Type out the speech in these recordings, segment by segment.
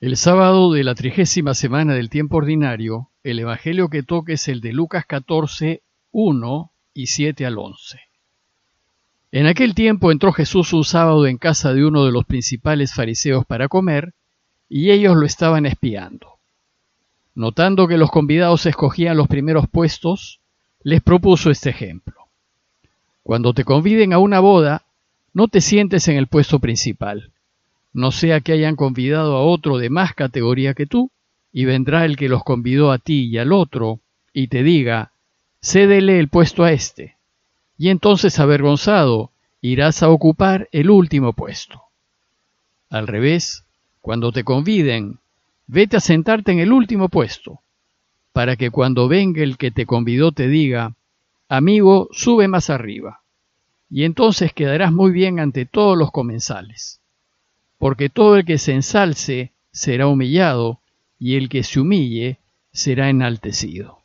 El sábado de la trigésima semana del tiempo ordinario, el Evangelio que toque es el de Lucas 14, 1 y 7 al 11. En aquel tiempo entró Jesús un sábado en casa de uno de los principales fariseos para comer, y ellos lo estaban espiando. Notando que los convidados escogían los primeros puestos, les propuso este ejemplo. Cuando te conviden a una boda, no te sientes en el puesto principal no sea que hayan convidado a otro de más categoría que tú, y vendrá el que los convidó a ti y al otro, y te diga, cédele el puesto a éste, y entonces avergonzado irás a ocupar el último puesto. Al revés, cuando te conviden, vete a sentarte en el último puesto, para que cuando venga el que te convidó te diga, amigo, sube más arriba, y entonces quedarás muy bien ante todos los comensales porque todo el que se ensalce será humillado, y el que se humille será enaltecido.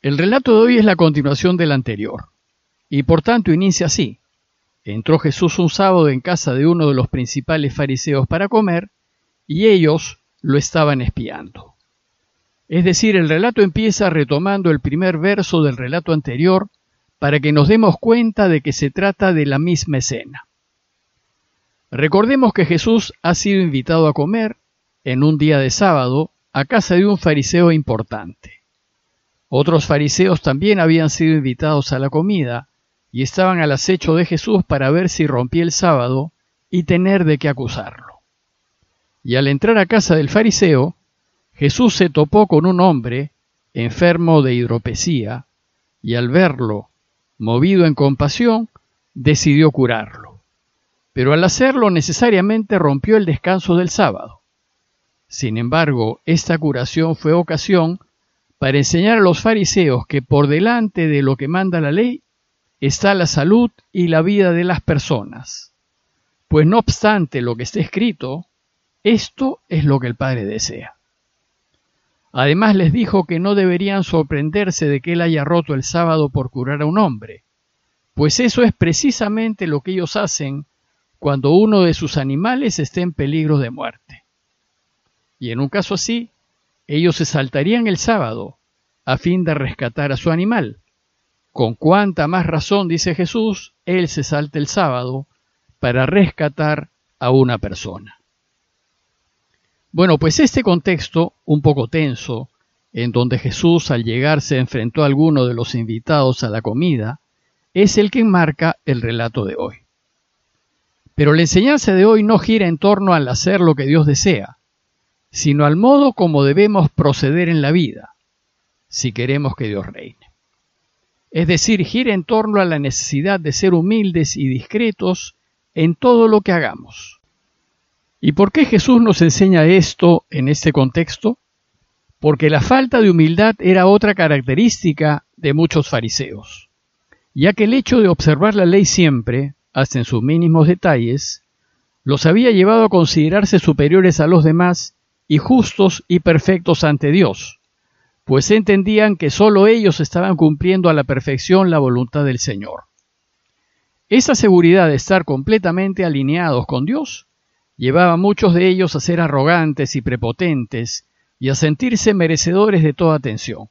El relato de hoy es la continuación del anterior, y por tanto inicia así. Entró Jesús un sábado en casa de uno de los principales fariseos para comer, y ellos lo estaban espiando. Es decir, el relato empieza retomando el primer verso del relato anterior para que nos demos cuenta de que se trata de la misma escena. Recordemos que Jesús ha sido invitado a comer en un día de sábado a casa de un fariseo importante. Otros fariseos también habían sido invitados a la comida y estaban al acecho de Jesús para ver si rompía el sábado y tener de qué acusarlo. Y al entrar a casa del fariseo, Jesús se topó con un hombre enfermo de hidropesía y al verlo, movido en compasión, decidió curarlo pero al hacerlo necesariamente rompió el descanso del sábado. Sin embargo, esta curación fue ocasión para enseñar a los fariseos que por delante de lo que manda la ley está la salud y la vida de las personas. Pues no obstante lo que está escrito, esto es lo que el Padre desea. Además les dijo que no deberían sorprenderse de que él haya roto el sábado por curar a un hombre, pues eso es precisamente lo que ellos hacen cuando uno de sus animales esté en peligro de muerte. Y en un caso así, ellos se saltarían el sábado a fin de rescatar a su animal. Con cuánta más razón, dice Jesús, Él se salta el sábado para rescatar a una persona. Bueno, pues este contexto, un poco tenso, en donde Jesús al llegar se enfrentó a alguno de los invitados a la comida, es el que enmarca el relato de hoy. Pero la enseñanza de hoy no gira en torno al hacer lo que Dios desea, sino al modo como debemos proceder en la vida, si queremos que Dios reine. Es decir, gira en torno a la necesidad de ser humildes y discretos en todo lo que hagamos. ¿Y por qué Jesús nos enseña esto en este contexto? Porque la falta de humildad era otra característica de muchos fariseos, ya que el hecho de observar la ley siempre hasta en sus mínimos detalles, los había llevado a considerarse superiores a los demás y justos y perfectos ante Dios, pues entendían que sólo ellos estaban cumpliendo a la perfección la voluntad del Señor. Esa seguridad de estar completamente alineados con Dios llevaba a muchos de ellos a ser arrogantes y prepotentes y a sentirse merecedores de toda atención,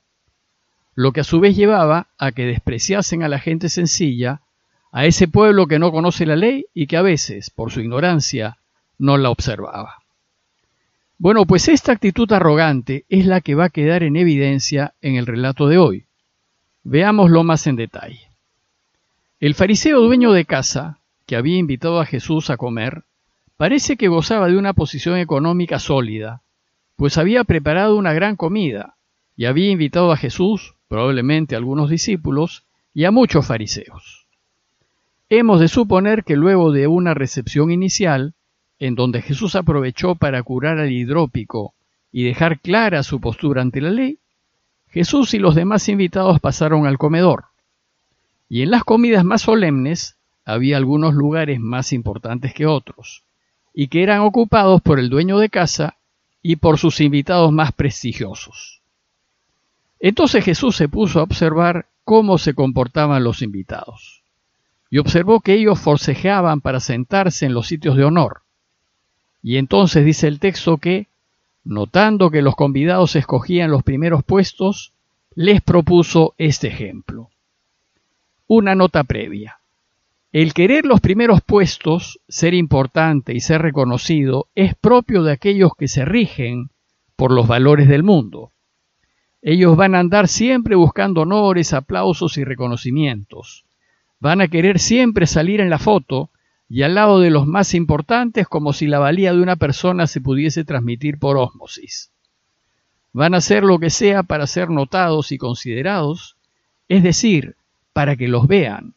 lo que a su vez llevaba a que despreciasen a la gente sencilla a ese pueblo que no conoce la ley y que a veces, por su ignorancia, no la observaba. Bueno, pues esta actitud arrogante es la que va a quedar en evidencia en el relato de hoy. Veámoslo más en detalle. El fariseo dueño de casa, que había invitado a Jesús a comer, parece que gozaba de una posición económica sólida, pues había preparado una gran comida y había invitado a Jesús, probablemente a algunos discípulos, y a muchos fariseos. Hemos de suponer que luego de una recepción inicial, en donde Jesús aprovechó para curar al hidrópico y dejar clara su postura ante la ley, Jesús y los demás invitados pasaron al comedor. Y en las comidas más solemnes había algunos lugares más importantes que otros, y que eran ocupados por el dueño de casa y por sus invitados más prestigiosos. Entonces Jesús se puso a observar cómo se comportaban los invitados y observó que ellos forcejeaban para sentarse en los sitios de honor. Y entonces dice el texto que, notando que los convidados escogían los primeros puestos, les propuso este ejemplo. Una nota previa. El querer los primeros puestos, ser importante y ser reconocido, es propio de aquellos que se rigen por los valores del mundo. Ellos van a andar siempre buscando honores, aplausos y reconocimientos. Van a querer siempre salir en la foto y al lado de los más importantes como si la valía de una persona se pudiese transmitir por ósmosis. Van a hacer lo que sea para ser notados y considerados, es decir, para que los vean,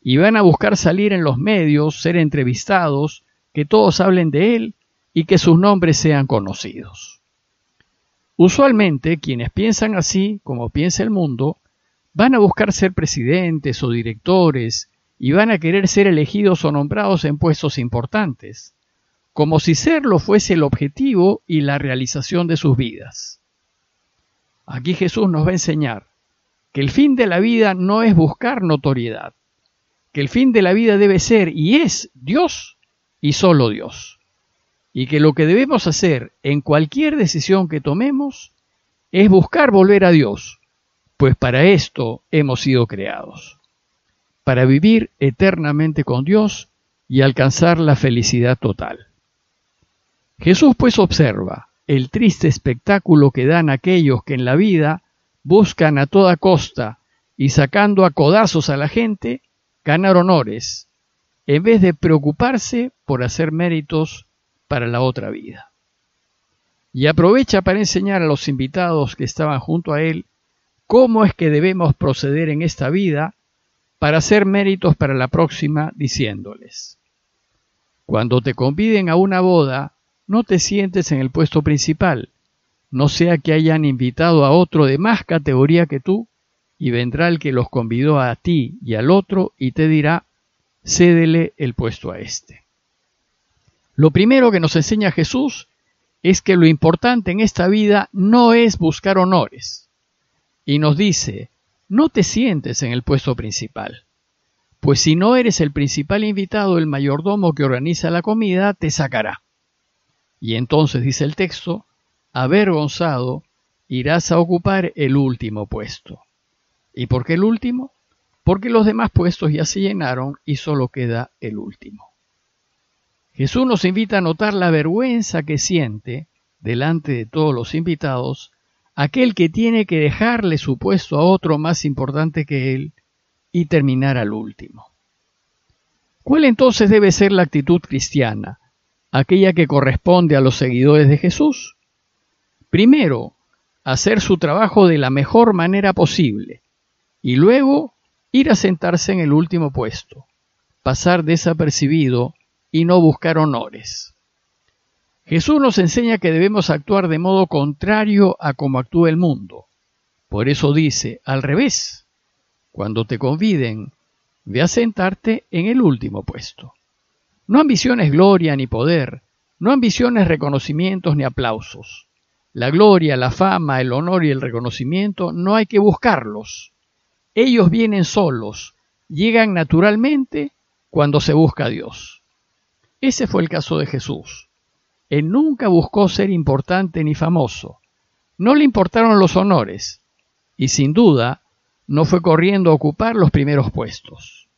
y van a buscar salir en los medios, ser entrevistados, que todos hablen de él y que sus nombres sean conocidos. Usualmente quienes piensan así, como piensa el mundo, van a buscar ser presidentes o directores y van a querer ser elegidos o nombrados en puestos importantes, como si serlo fuese el objetivo y la realización de sus vidas. Aquí Jesús nos va a enseñar que el fin de la vida no es buscar notoriedad, que el fin de la vida debe ser y es Dios y solo Dios, y que lo que debemos hacer en cualquier decisión que tomemos es buscar volver a Dios, pues para esto hemos sido creados para vivir eternamente con Dios y alcanzar la felicidad total. Jesús pues observa el triste espectáculo que dan aquellos que en la vida buscan a toda costa y sacando a codazos a la gente, ganar honores, en vez de preocuparse por hacer méritos para la otra vida. Y aprovecha para enseñar a los invitados que estaban junto a él cómo es que debemos proceder en esta vida para hacer méritos para la próxima, diciéndoles, cuando te conviden a una boda, no te sientes en el puesto principal, no sea que hayan invitado a otro de más categoría que tú, y vendrá el que los convidó a ti y al otro y te dirá, cédele el puesto a éste. Lo primero que nos enseña Jesús es que lo importante en esta vida no es buscar honores. Y nos dice, no te sientes en el puesto principal. Pues si no eres el principal invitado, el mayordomo que organiza la comida te sacará. Y entonces, dice el texto, avergonzado, irás a ocupar el último puesto. ¿Y por qué el último? Porque los demás puestos ya se llenaron y solo queda el último. Jesús nos invita a notar la vergüenza que siente delante de todos los invitados aquel que tiene que dejarle su puesto a otro más importante que él y terminar al último. ¿Cuál entonces debe ser la actitud cristiana, aquella que corresponde a los seguidores de Jesús? Primero, hacer su trabajo de la mejor manera posible y luego ir a sentarse en el último puesto, pasar desapercibido y no buscar honores. Jesús nos enseña que debemos actuar de modo contrario a como actúa el mundo. Por eso dice, al revés, cuando te conviden, ve a sentarte en el último puesto. No ambiciones gloria ni poder, no ambiciones reconocimientos ni aplausos. La gloria, la fama, el honor y el reconocimiento no hay que buscarlos. Ellos vienen solos, llegan naturalmente cuando se busca a Dios. Ese fue el caso de Jesús. Él nunca buscó ser importante ni famoso. No le importaron los honores y sin duda no fue corriendo a ocupar los primeros puestos.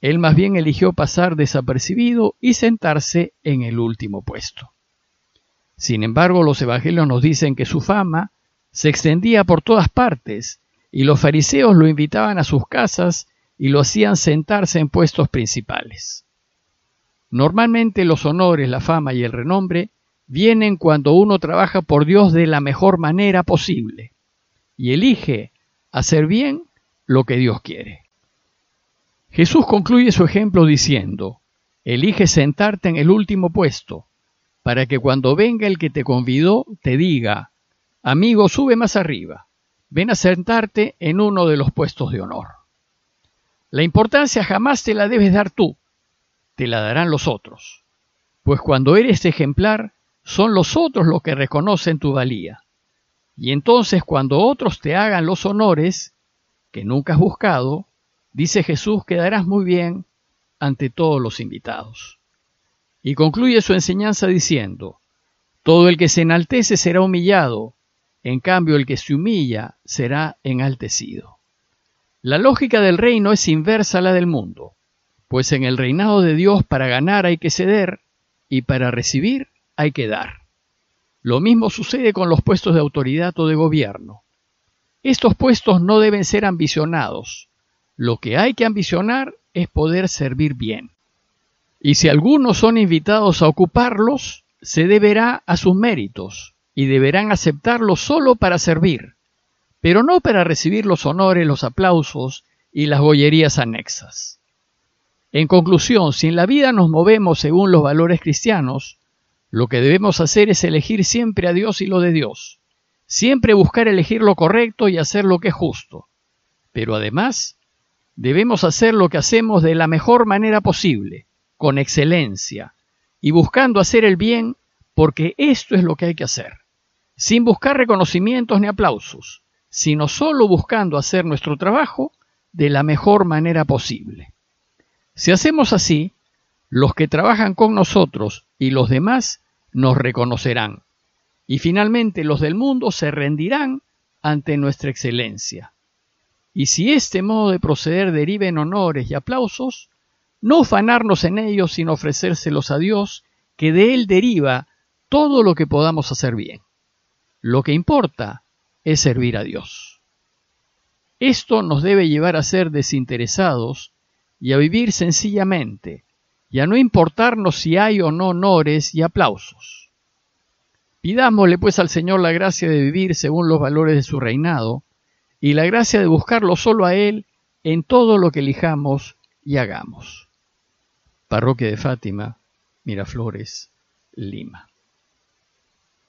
Él más bien eligió pasar desapercibido y sentarse en el último puesto. Sin embargo, los evangelios nos dicen que su fama se extendía por todas partes y los fariseos lo invitaban a sus casas y lo hacían sentarse en puestos principales. Normalmente los honores, la fama y el renombre vienen cuando uno trabaja por Dios de la mejor manera posible y elige hacer bien lo que Dios quiere. Jesús concluye su ejemplo diciendo, elige sentarte en el último puesto, para que cuando venga el que te convidó te diga, amigo, sube más arriba, ven a sentarte en uno de los puestos de honor. La importancia jamás te la debes dar tú, te la darán los otros. Pues cuando eres ejemplar, son los otros los que reconocen tu valía. Y entonces cuando otros te hagan los honores que nunca has buscado, dice Jesús, quedarás muy bien ante todos los invitados. Y concluye su enseñanza diciendo, todo el que se enaltece será humillado, en cambio el que se humilla será enaltecido. La lógica del reino es inversa a la del mundo, pues en el reinado de Dios para ganar hay que ceder y para recibir hay que dar. Lo mismo sucede con los puestos de autoridad o de gobierno. Estos puestos no deben ser ambicionados. Lo que hay que ambicionar es poder servir bien. Y si algunos son invitados a ocuparlos, se deberá a sus méritos y deberán aceptarlos solo para servir, pero no para recibir los honores, los aplausos y las gollerías anexas. En conclusión, si en la vida nos movemos según los valores cristianos, lo que debemos hacer es elegir siempre a Dios y lo de Dios, siempre buscar elegir lo correcto y hacer lo que es justo. Pero además, debemos hacer lo que hacemos de la mejor manera posible, con excelencia, y buscando hacer el bien porque esto es lo que hay que hacer, sin buscar reconocimientos ni aplausos, sino solo buscando hacer nuestro trabajo de la mejor manera posible. Si hacemos así, los que trabajan con nosotros y los demás nos reconocerán, y finalmente los del mundo se rendirán ante nuestra excelencia. Y si este modo de proceder deriva en honores y aplausos, no ufanarnos en ellos, sino ofrecérselos a Dios, que de Él deriva todo lo que podamos hacer bien. Lo que importa es servir a Dios. Esto nos debe llevar a ser desinteresados y a vivir sencillamente, y a no importarnos si hay o no honores y aplausos. Pidámosle pues al Señor la gracia de vivir según los valores de su reinado y la gracia de buscarlo solo a Él en todo lo que elijamos y hagamos. Parroquia de Fátima, Miraflores, Lima.